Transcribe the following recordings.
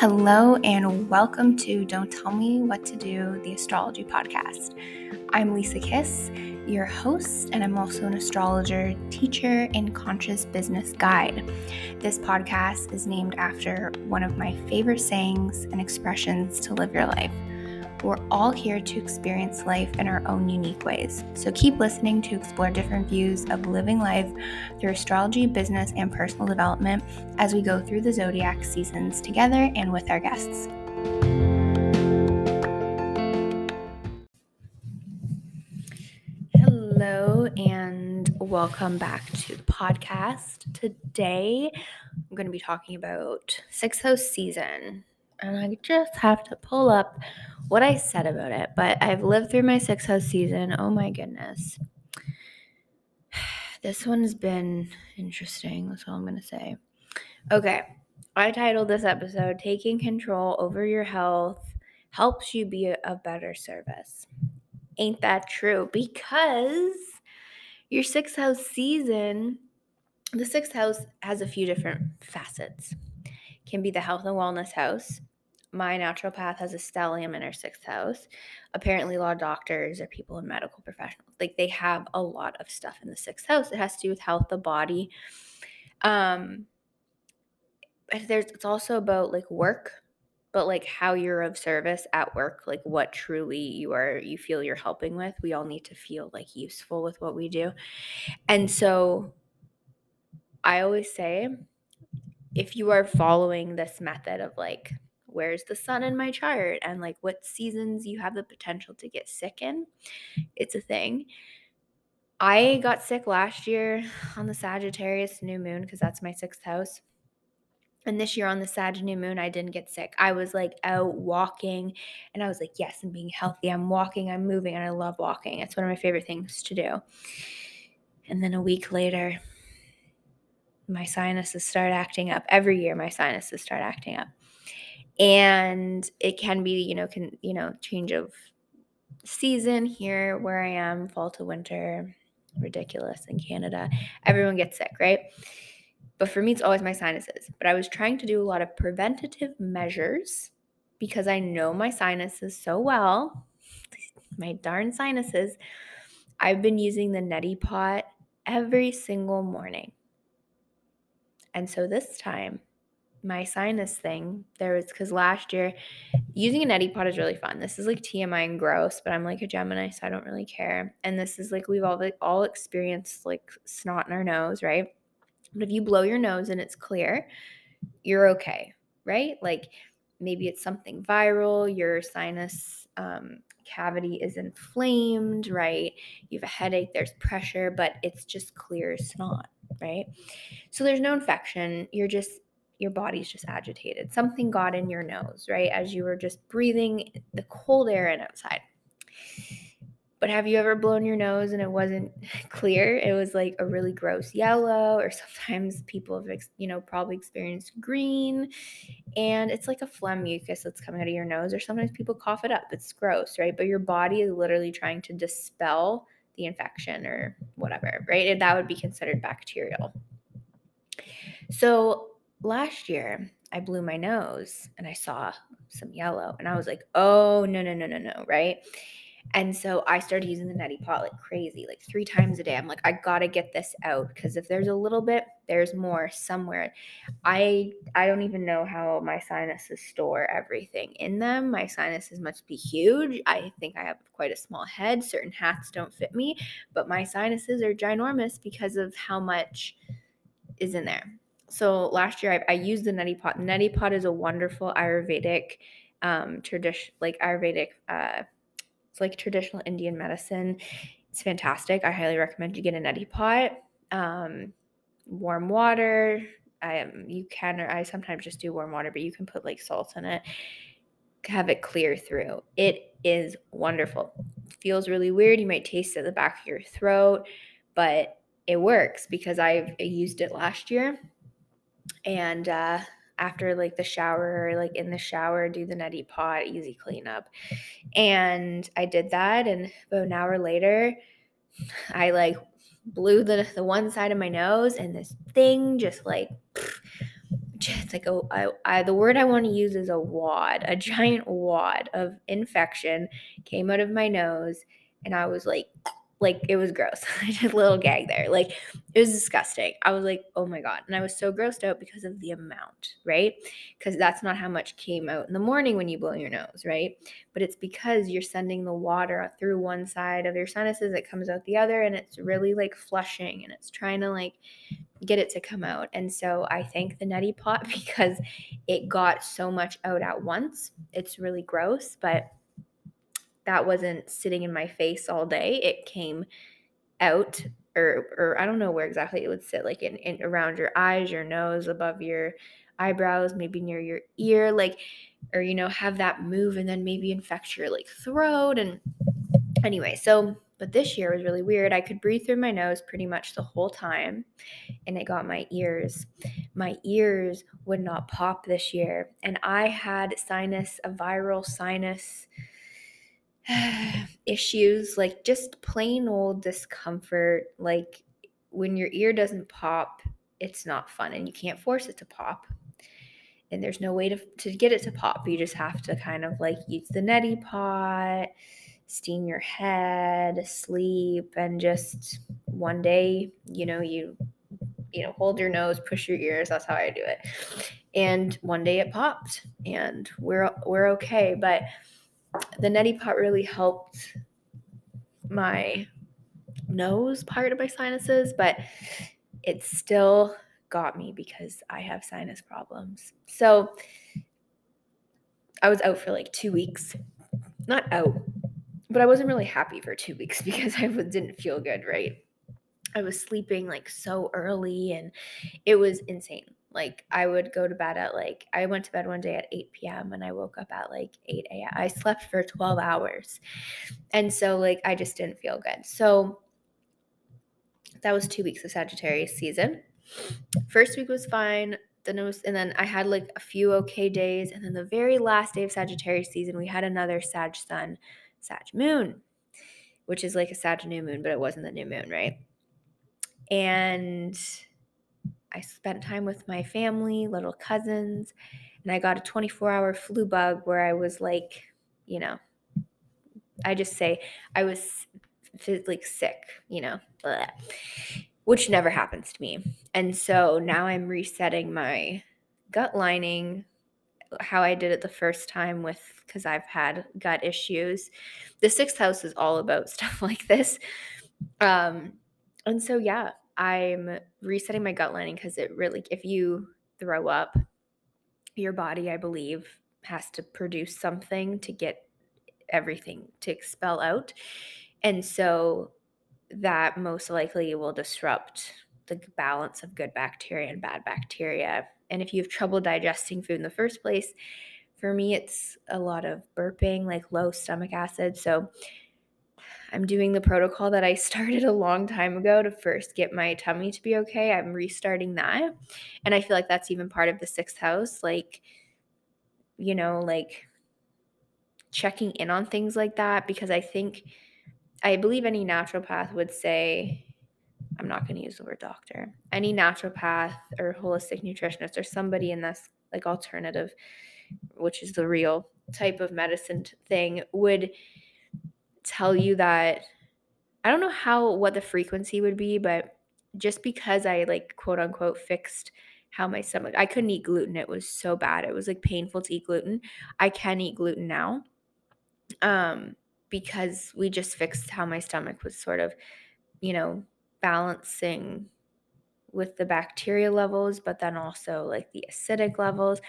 Hello, and welcome to Don't Tell Me What to Do, the astrology podcast. I'm Lisa Kiss, your host, and I'm also an astrologer, teacher, and conscious business guide. This podcast is named after one of my favorite sayings and expressions to live your life. We're all here to experience life in our own unique ways. So keep listening to explore different views of living life through astrology, business, and personal development as we go through the zodiac seasons together and with our guests. Hello, and welcome back to the podcast. Today, I'm going to be talking about sixth house season and I just have to pull up what I said about it. But I've lived through my six house season. Oh my goodness. This one's been interesting. That's all I'm going to say. Okay. I titled this episode Taking Control Over Your Health Helps You Be a Better Service. Ain't that true? Because your sixth house season, the sixth house has a few different facets. Can be the health and wellness house, my naturopath has a stellium in her sixth house. Apparently, a lot of doctors or people in medical professionals, like they have a lot of stuff in the sixth house. It has to do with health, the body. Um, there's it's also about like work, but like how you're of service at work, like what truly you are you feel you're helping with. We all need to feel like useful with what we do. And so I always say if you are following this method of like where's the sun in my chart and like what seasons you have the potential to get sick in. It's a thing. I got sick last year on the Sagittarius new moon because that's my sixth house. And this year on the Sag new moon, I didn't get sick. I was like out walking and I was like, yes, I'm being healthy. I'm walking, I'm moving, and I love walking. It's one of my favorite things to do. And then a week later, my sinuses start acting up. Every year, my sinuses start acting up and it can be you know can you know change of season. Here where i am fall to winter ridiculous in canada. Everyone gets sick right? But for me it's always my sinuses. But i was trying to do a lot of preventative measures because i know my sinuses so well my darn sinuses. I've been using the neti pot every single morning. And so this time my sinus thing there was because last year using a neti pot is really fun. This is like tmi and gross but i'm like a gemini so i don't really care. And this is like we've all like all experienced like snot in our nose right? But if you blow your nose and it's clear you're okay right? Like maybe it's something viral your sinus um, cavity is inflamed right? You have a headache there's pressure but it's just clear snot right? So there's no infection. You're just your body's just agitated. Something got in your nose, right? As you were just breathing the cold air in outside. But have you ever blown your nose and it wasn't clear? It was like a really gross yellow, or sometimes people have, you know, probably experienced green, and it's like a phlegm mucus that's coming out of your nose, or sometimes people cough it up. It's gross, right? But your body is literally trying to dispel the infection or whatever, right? And that would be considered bacterial. So last year I blew my nose and I saw some yellow and I was mm. like, oh, no, no, no, no, no, right? And so I started using the neti pot like crazy, like three times a day. I'm like, I gotta get this out because if there's a little bit, there's more somewhere. I I don't even know how my sinuses store everything in them. My sinuses must be huge. I think I have quite a small head. Certain hats don't fit me, but my sinuses are ginormous because of how much is in there so last year I, I, used the neti pot. Neti pot is a wonderful Ayurvedic um, tradition, like Ayurvedic. Uh, it's like traditional Indian medicine. It's fantastic. I highly recommend you get a neti pot. Um, warm water. I, um, you can, or I sometimes just do warm water, but you can put like salt in it. Have it clear through. It is wonderful. feels really weird. You might taste it at the back of your throat, but it works because I've used it last year and uh, after like the shower like in the shower do the neti pot easy cleanup. And i did that and about an hour later i like blew the, the one side of my nose and this thing just like it's like a I, I the word I want to use is a wad, a giant wad of infection came out of my nose, and I was like, like it was gross. I did a little gag there. Like it was disgusting. I was like, oh my God. And I was so grossed out because of the amount, right? Because that's not how much came out in the morning when you blow your nose, right? But it's because you're sending the water through one side of your sinuses, it comes out the other, and it's really like flushing and it's trying to like get it to come out. And so I thank the neti pot because it got so much out at once. It's really gross, but that wasn't sitting in my face all day. It came out mm-hmm. or or I don't know where exactly it would sit, like in, in around your eyes, your nose, above your eyebrows, maybe near your ear, like or you know, have that move and then maybe infect your like throat and anyway, so but this year was really weird. I could breathe through my nose pretty much the whole time, and it got my ears. My ears would not pop this year, and I had sinus, a viral sinus issues, like just plain old discomfort. Like when your ear doesn't pop, it's not fun and you can't force it to pop. And there's no way to, to get it to pop. You just have to kind of like use the neti pot, steam your head, sleep, and just one day, you know, you you know, hold your nose, push your ears. That's how I do it. And one day it popped and we're we're okay. But the neti pot really helped my nose part of my sinuses, but it still got me because I have sinus problems. So I was out for like two weeks. Not out, but I wasn't really happy for two weeks because I didn't feel good, right? I was sleeping like so early and it was insane. Like I would go to bed at like I went to bed one day at 8 p.m. and I woke up at like 8 a.m. I slept for 12 hours. And so like I just didn't feel good. So that was two weeks of Sagittarius season. First week was fine. Then it was, and then I had like a few okay days. And then the very last day of Sagittarius season, we had another Sag Sun, Sag Moon, which is like a Sag new moon, but it wasn't the new moon, right? And I spent time with my family, little cousins, and I got a 24 hour flu bug where I was like, you know, I just say I was like sick, you know, blah, which never happens to me. And so now I'm resetting my gut lining how I did it the first time with because I've had gut issues. The sixth house is all about stuff like this. Um, and so yeah, I'm resetting my gut lining because it really, if you throw up, your body, I believe, has to produce something to get everything to expel out. And so that most likely will disrupt the balance of good bacteria and bad bacteria. And if you have trouble digesting food in the first place, for me, it's a lot of burping, like low stomach acid. So I'm doing the protocol that I started a long time ago to first get my tummy to be okay. I'm restarting that. And I feel like that's even part of the sixth house. Like, you know, like checking in on things like that because I think, I believe any naturopath would say, I'm not going to use the word doctor, any naturopath or holistic nutritionist or somebody in this like alternative, which is the real type of medicine thing, would tell you that I don't know how what the frequency would be, but just because I like quote unquote fixed how my stomach I couldn't eat gluten. It was so bad. It was like painful to eat gluten. I can eat gluten now. Um because we just fixed how my stomach was sort of, you know, balancing with the bacteria levels, but then also like the acidic levels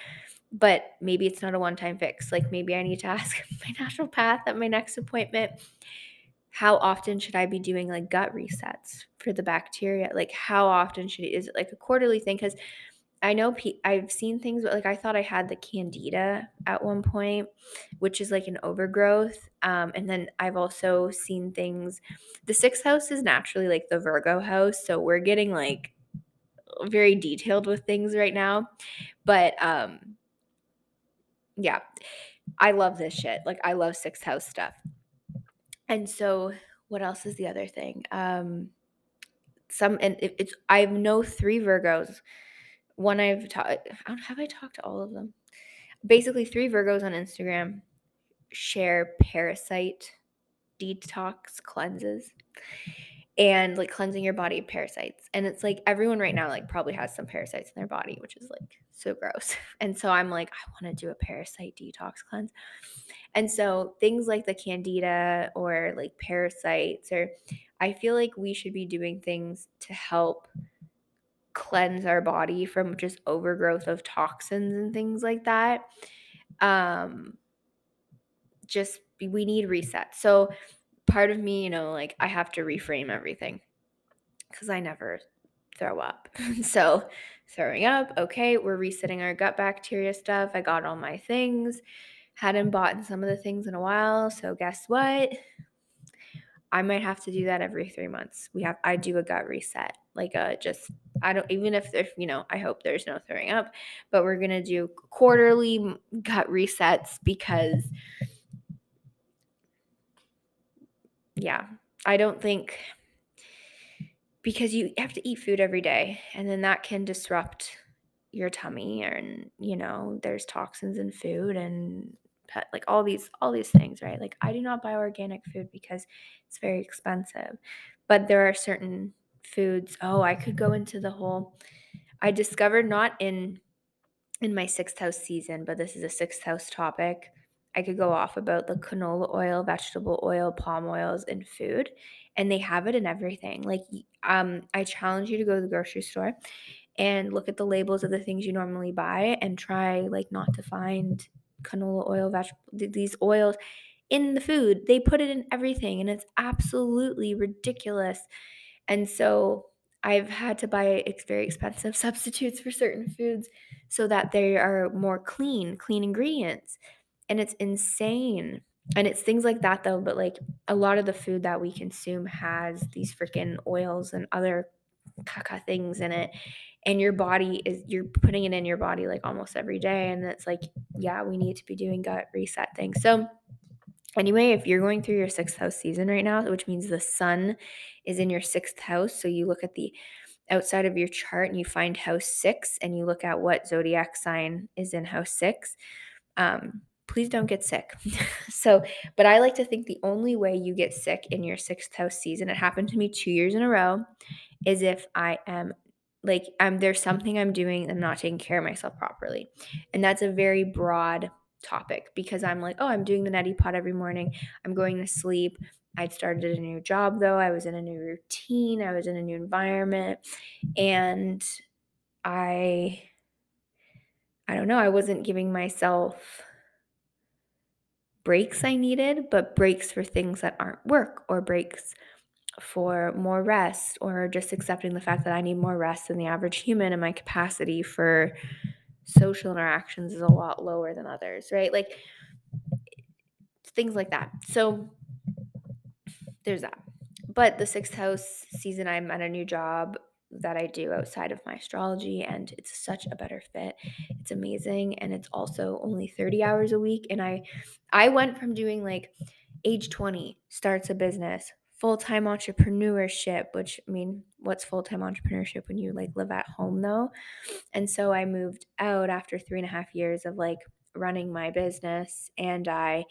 but maybe it's not a one time fix. Like maybe I need to ask my naturopath at my next appointment how often should I be doing like gut resets for the bacteria? Like how often should it, is it like a quarterly thing? Because I know pe- I've seen things, but like I thought I had the candida at one point, which is like an overgrowth. Um, and then I've also seen things. The sixth house is naturally like the Virgo house, so we're getting like very detailed with things right now. But um, yeah, I love this shit. Like I love sixth house stuff. And so what else is the other thing? Um some and it, it's I know three Virgos one I've talked have I talked to all of them? Basically, three Virgos on Instagram share parasite detox cleanses and like cleansing your body of parasites. And it's like everyone right now like probably has some parasites in their body, which is like so gross. And so I'm like, I want to do a parasite detox cleanse. And so things like the candida or like parasites or I feel like we should be doing things to help cleanse our body from just overgrowth of toxins and things like that. Um just we need reset. So part of me, you know, like I have to reframe everything because I never throw up. so throwing up, okay, we're resetting our gut bacteria stuff. I got all my things. Hadn't bought some of the things in a while. So guess what? I might have to do that every three months. We have I do a gut reset. Like a just I don't even if there's you know, I hope there's no throwing up, but we're gonna do quarterly gut resets because yeah, I don't think because you have to eat food every day and then that can disrupt your tummy and you know there's toxins in food and pet like all these all these things right? Like i do not buy organic food because it's very expensive but there are certain foods oh i could go into the whole i discovered not in in my sixth house season but this is a sixth house topic I could go off about the canola oil, vegetable oil, palm oils in food, and they have it in everything. Like, um, I challenge you to go to the grocery store and look at the labels of the things you normally buy and try like not to find canola oil, vegetable these oils in the food. They put it in everything, and it's absolutely ridiculous. And so I've had to buy it's very expensive substitutes for certain foods so that they are more clean, clean ingredients and it's insane. And it's things like that though, but like a lot of the food that we consume has these freaking oils and other caca things in it. And your body is you're putting it in your body like almost every day. And it's like, yeah, we need to be doing gut reset things. So anyway, if you're going through your sixth house season right now, which means the sun is in your sixth house, so you look at the outside of your chart and you find house six and you look at what zodiac sign is in house six. Um, please don't get sick. so, but I like to think the only way you get sick in your sixth house season, it happened to me two years in a row, is if I am like I'm there's something I'm doing I'm not taking care of myself properly. And that's a very broad topic because I'm like, oh, I'm doing the neti pot every morning. I'm going to sleep. I'd started a new job though. I was in a new routine. I was in a new environment. And I I don't know, I wasn't giving myself breaks I needed, but breaks for things that aren't work or breaks for more rest or just accepting the fact that I need more rest than the average human and my capacity for social interactions is a lot lower than others, right? Like things like that. So there's that. But the sixth house season, I'm at a new job that I do outside of my astrology, and it's such a better fit. It's amazing, and it's also only 30 hours a week. And I, I went from doing like age 20 starts a business, full time entrepreneurship. Which I mean, what's full time entrepreneurship when you like live at home though? And so I moved out after three and a half years of like running my business, and I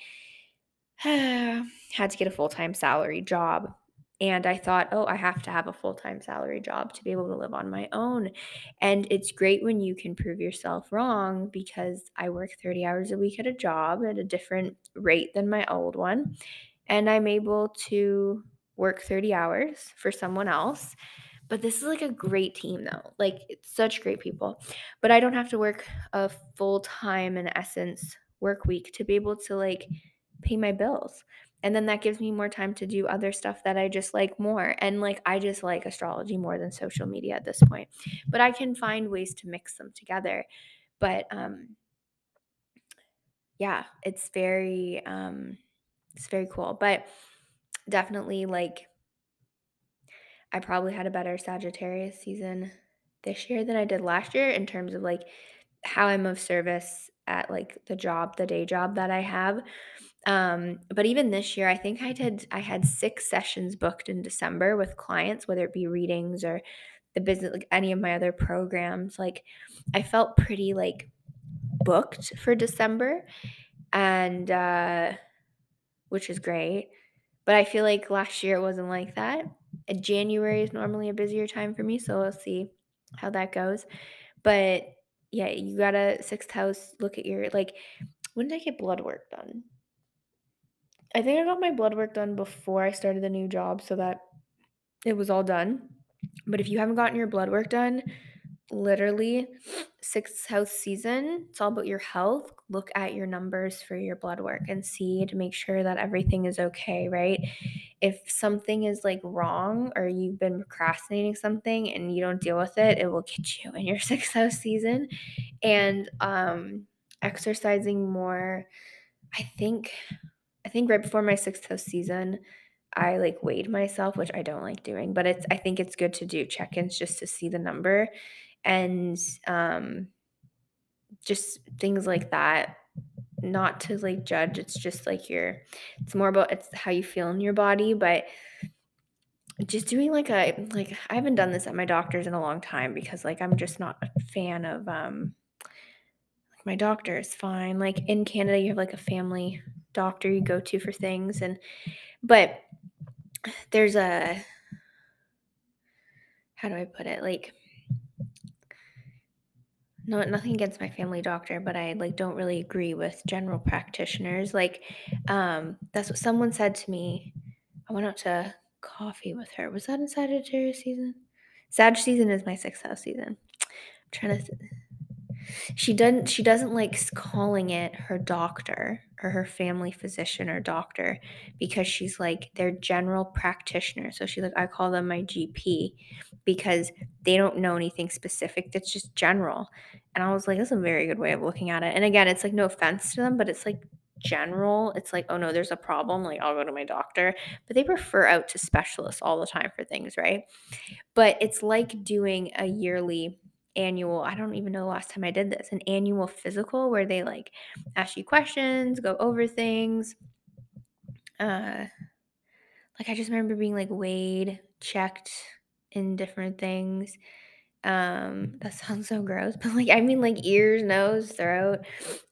had to get a full time salary job and I thought, oh, I have to have a full time salary job to be able to live on my own. And it's great when you can prove yourself wrong because I work 30 hours a week at a job at a different rate than my old one. And I'm able to work 30 hours for someone else. But this is like a great team, though. Like, it's such great people. But I don't have to work a full time, in essence, work week to be able to like pay my bills and then that gives me more time to do other stuff that I just like more. And like I just like astrology more than social media at this point. But I can find ways to mix them together. But um yeah, it's very um it's very cool. But definitely like I probably had a better Sagittarius season this year than I did last year in terms of like how I'm of service at like the job, the day job that I have. Um, but even this year, I think I did I had six sessions booked in December with clients, whether it be readings or the business like any of my other programs. Like i felt pretty like booked for december and uh which is great but i feel like last year it wasn't like that. January is normally a busier time for me so we'll see how that goes. But yeah you got a sixth house look at your like when did i get blood work done i think i got my blood work done before i started the new job so that it was all done but if you haven't gotten your blood work done, literally sixth house season, it's all about your health. Look at your numbers for your blood work and see to make sure that everything is okay, right? If something is like wrong or you've been procrastinating something and you don't deal with it, it will get you in your sixth house season. And um exercising more, I think I think right before my sixth house season, I like weighed myself, which I don't like doing, but it's I think it's good to do check-ins just to see the number and um just things like that. Not to like judge, it's just like your it's more about it's how you feel in your body, but just doing like a like I haven't done this at my doctor's in a long time because like I'm just not a fan of um like my doctor is fine. Like in Canada you have like a family doctor you go to for things and but there's a how do I put it? Like no nothing against my family doctor, but I like don't really agree with general practitioners. Like um that's what someone said to me. I went out to coffee with her. Was that in Sagittarius season? Sag season is my sixth house season. I'm trying to th- she doesn't she doesn't like calling it her doctor or her family physician or doctor because she's like their general practitioner so she's like i call them my gp because they don't know anything specific that's just general. And i was like that's a very good way of looking at it. And again it's like no offense to them but it's like general. It's like oh no there's a problem like i'll go to my doctor. But they refer out to specialists all the time for things right? But it's like doing a yearly annual I don't even know the last time I did this, an annual physical where they like ask you questions, go over things. Uh like I just remember being like weighed, checked in different things. Um that sounds so gross, but like I mean like ears, nose, throat.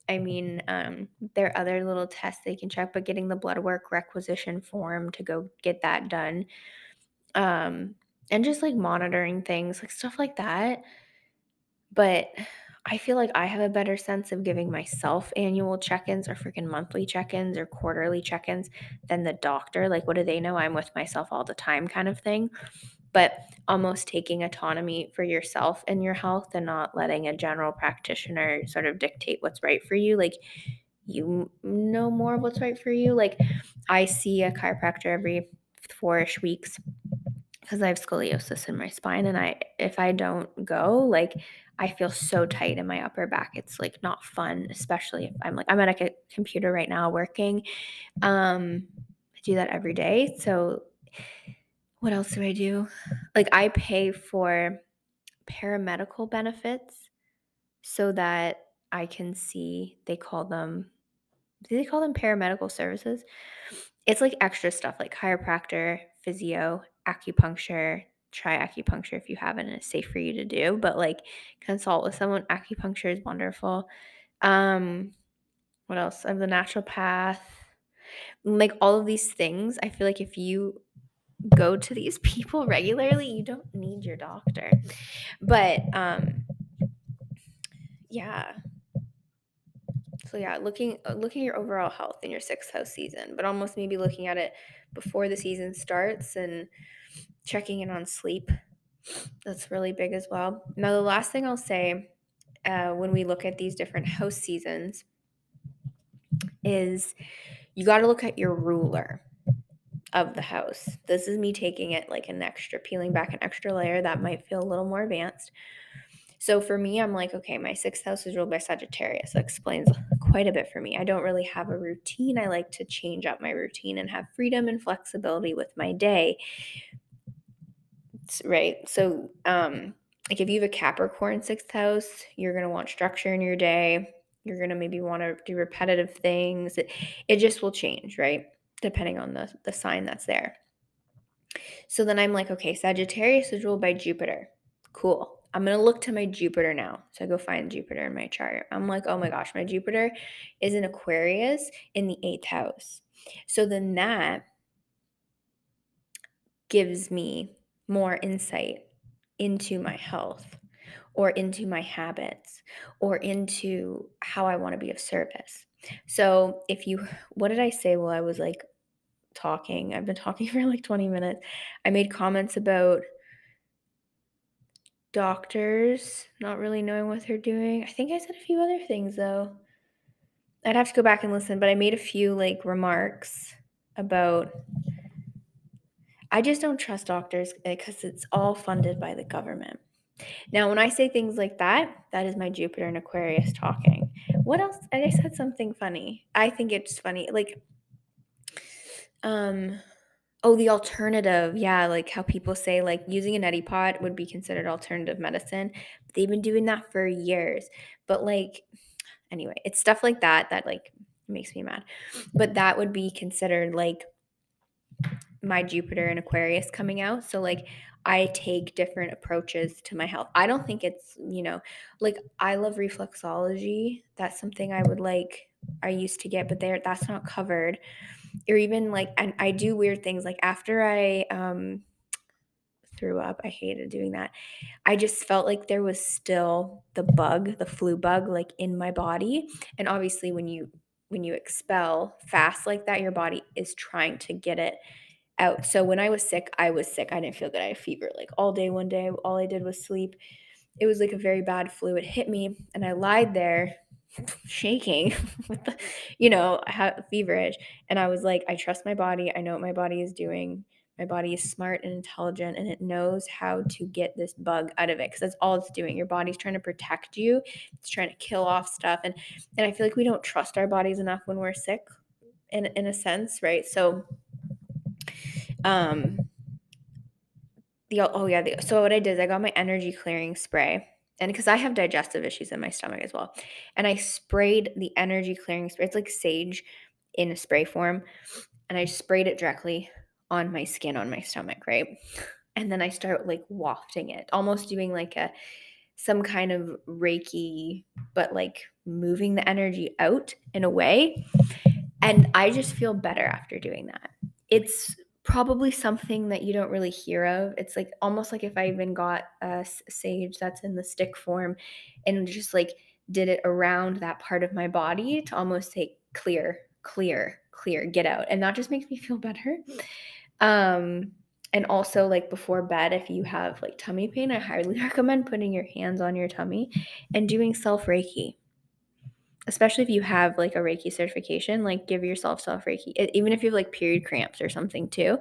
I mean, um there are other little tests they can check, but getting the blood work requisition form to go get that done. Um and just like monitoring things, like stuff like that But I feel like I have a better sense of giving mm-hmm. myself annual check-ins or freaking monthly check-ins or quarterly check-ins than the doctor. Like, what do they know? I'm with myself all the time kind of thing. But almost taking autonomy for yourself and your health and not letting a general practitioner sort of dictate what's right for you. Like, you know more of what's right for you. Like, I see a chiropractor every four-ish weeks because I have scoliosis in my spine and I if I don't go, like I feel so tight in my upper back. It's like not fun, especially if I'm like I'm at a computer right now working. Um I do that every day. So what else do I do? Like I pay for paramedical benefits so that I can see they call them do they call them paramedical services? It's like extra stuff like chiropractor, physio, acupuncture. Try acupuncture if you haven't, and it's safe for you to do, but like consult with someone. Acupuncture is wonderful. Um, what else? I the naturopath. Like all of these things, I feel like if you go to these people regularly, you don't need your doctor. But um yeah, So yeah, looking uh, looking at your overall health in your sixth house season, but almost maybe looking at it before the season starts and checking in on sleep. That's really big as well. Now, the last thing I'll say uh, when we look at these different house seasons is you got to look at your ruler of the house. This is me taking it like an extra, peeling back an extra layer that might feel a little more advanced. So for me, I'm like, okay, my sixth house is ruled by Sagittarius. So explains quite a bit for me. I don't really have a routine. I like to change up my routine and have freedom and flexibility with my day. Right. So, um, like if you have a Capricorn sixth house, you're gonna want structure in your day. You're gonna maybe want to do repetitive things. It, it just will change, right? Depending on the, the sign that's there. So then I'm like, okay, Sagittarius is ruled by Jupiter. Cool. I'm going to look to my Jupiter now. So I go find Jupiter in my chart. I'm like, oh my gosh, my Jupiter is in Aquarius in the eighth house. So then that gives me more insight into my health or into my habits or into how I want to be of service. So if you, what did I say while I was like talking? I've been talking for like 20 minutes. I made comments about doctors not really knowing what they're doing. I think I said a few other things though. I'd have to go back and listen, but I made a few like remarks about I just don't trust doctors because it's all funded by the government. Now, when I say things like that, that is my Jupiter and Aquarius talking. What else? I said something funny. I think it's funny. Like, um, oh, the alternative. Yeah, like how people say like using a neti pot would be considered alternative medicine. They've been doing that for years. But like, anyway, it's stuff like that that like makes me mad. But that would be considered like my Jupiter and Aquarius coming out. So like I take different approaches to my health. I don't think it's, you know, like I love reflexology. That's something I would like I used to get, but there that's not covered. Or even like and I do weird things like after I um threw up, I hated doing that. I just felt like there was still the bug, the flu bug like in my body. And obviously when you when you expel fast like that, your body is trying to get it out. So when I was sick, I was sick. I didn't feel good. I had fever like all day one day. All I did was sleep. It was like a very bad flu. It hit me and I lied there shaking with the, you know, feverish. And I was like, I trust my body. I know what my body is doing. My body is smart and intelligent and it knows how to get this bug out of it because that's all it's doing. Your body's trying to protect you. It's trying to kill off stuff. And and I feel like we don't trust our bodies enough when we're sick in in a sense, right? So um the oh yeah, the, so what I did is I got my energy clearing spray. And because I have digestive issues in my stomach as well. And I sprayed the energy clearing spray. It's like sage in a spray form. And I sprayed it directly on my skin on my stomach, right? And then I start like wafting it, almost doing like a some kind of reiki, but like moving the energy out in a way. And I just feel better after doing that. It's probably something that you don't really hear of. It's like almost like if I even got a sage that's in the stick form and just like did it around that part of my body to almost say clear, clear, clear, get out. And that just makes me feel better. Um and also like before bed if you have like tummy pain, I highly recommend putting your hands on your tummy and doing self reiki especially if you have like a Reiki certification, like give yourself self Reiki, even if you have like period cramps or something too.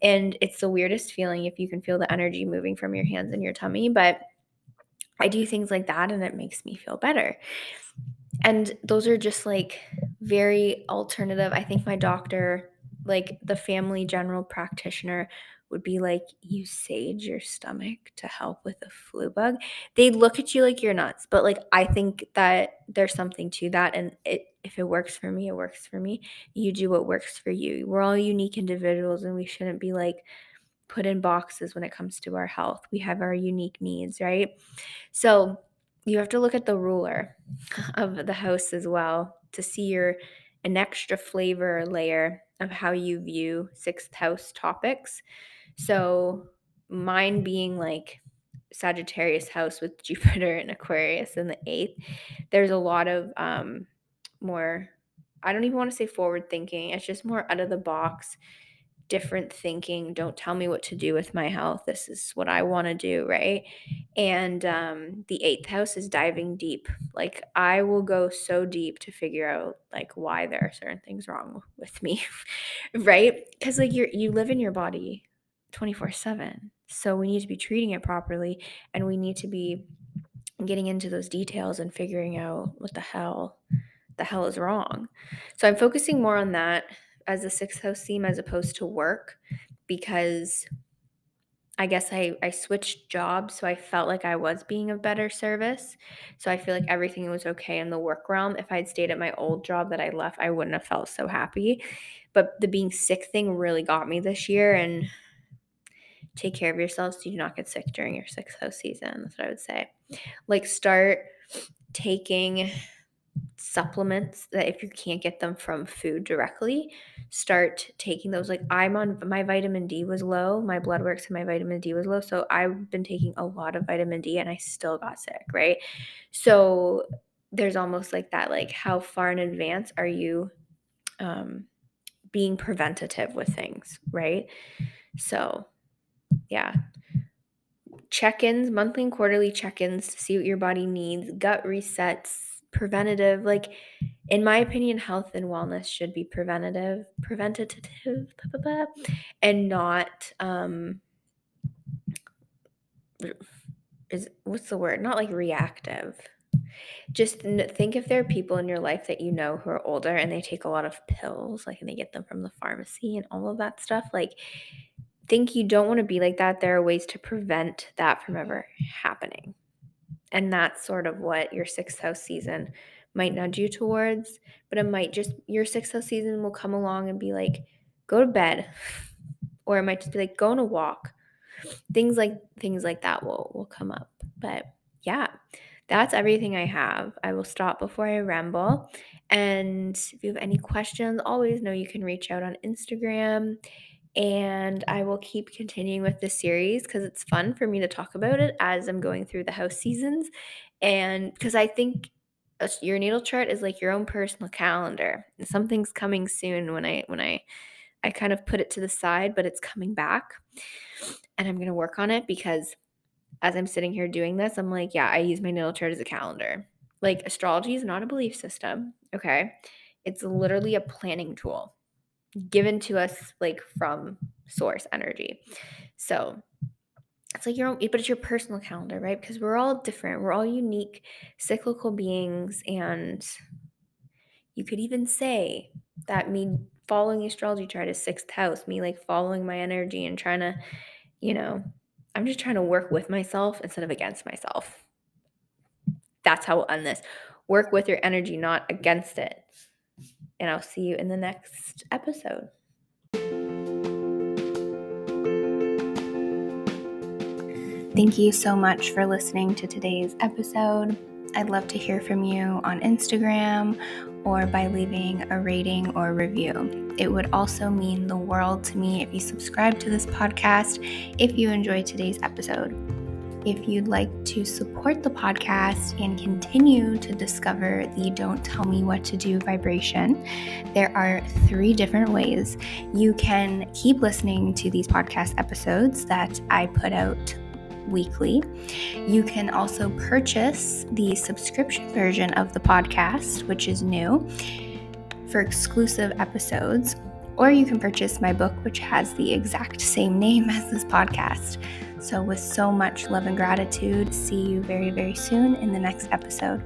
And it's the weirdest feeling if you can feel the energy moving from your hands and your tummy. But I do things like that and it makes me feel better. And those are just like very alternative. I think my doctor, like the family general practitioner, would be like, you sage your stomach to help with a flu bug. They look at you like you're nuts, but like I think that there's something to that. And it if it works for me, it works for me. You do what works for you. We're all unique individuals and we shouldn't be like put in boxes when it comes to our health. We have our unique needs, right? So you have to look at the ruler of the house as well to see your an extra flavor layer of how you view sixth house topics. So mine being like Sagittarius house with Jupiter and Aquarius in the eighth, there's a lot of um, more, I don't even want to say forward thinking. It's just more out of the box, different thinking. Don't tell me what to do with my health. This is what I want to do, right? And um, the eighth house is diving deep. Like I will go so deep to figure out like why there are certain things wrong with me, right? Because like you're you live in your body 24 7. So we need to be treating it properly and we need to be getting into those details and figuring out what the hell the hell is wrong. So I'm focusing more on that as a sixth house theme as opposed to work because I guess I, I switched jobs, so I felt like I was being of better service. So I feel like everything was okay in the work realm. If I had stayed at my old job that I left, I wouldn't have felt so happy. But the being sick thing really got me this year. And take care of yourself so you do not get sick during your sixth house season. That's what I would say. Like, start taking supplements that if you can't get them from food directly, start taking those. Like I'm on my vitamin D was low, my blood works and my vitamin D was low. So I've been taking a lot of vitamin D and I still got sick, right? So there's almost like that, like how far in advance are you um being preventative with things, right? So yeah. Check-ins, monthly and quarterly check-ins to see what your body needs, gut resets, preventative like in my opinion health and wellness should be preventative preventative blah, blah, blah, and not um is what's the word? Not like reactive. Just think if there are people in your life that you know who are older and they take a lot of pills like and they get them from the pharmacy and all of that stuff like think you don't want to be like that. There are ways to prevent that from ever happening and that's sort of what your sixth house season might nudge you towards. But it might just, your sixth house season will come along and be like, go to bed. Or it might just be like, go on a walk. Things like things like that will will come up. But yeah, that's everything I have. I will stop before I ramble. And if you have any questions, always know you can reach out on Instagram and I will keep continuing with this series because it's fun for me to talk about it as I'm going through the house seasons. And because I think your natal chart is like your own personal calendar. Something's coming soon when I when I I kind of put it to the side, but it's coming back. And I'm to work on it because as I'm sitting here doing this, I'm like, yeah, I use my natal chart as a calendar. Like astrology is not a belief system, okay? It's literally a planning tool given to us like from source energy. So it's like your own, but it's your personal calendar, right? Because we're all different. We're all unique, cyclical beings. And you could even say that me following astrology chart is sixth house, me like following my energy and trying to, you know, I'm just trying to work with myself instead of against myself. That's how we'll end this. Work with your energy, not against it and I'll see you in the next episode. Thank you so much for listening to today's episode. I'd love to hear from you on Instagram or by leaving a rating or review. It would also mean the world to me if you subscribe to this podcast if you enjoyed today's episode. If you'd like to support the podcast and continue to discover the Don't Tell Me What to Do vibration, there are three different ways. You can keep listening to these podcast episodes that I put out weekly. You can also purchase the subscription version of the podcast, which is new, for exclusive episodes. Or you can purchase my book, which has the exact same name as this podcast. So, with so much love and gratitude, see you very, very soon in the next episode.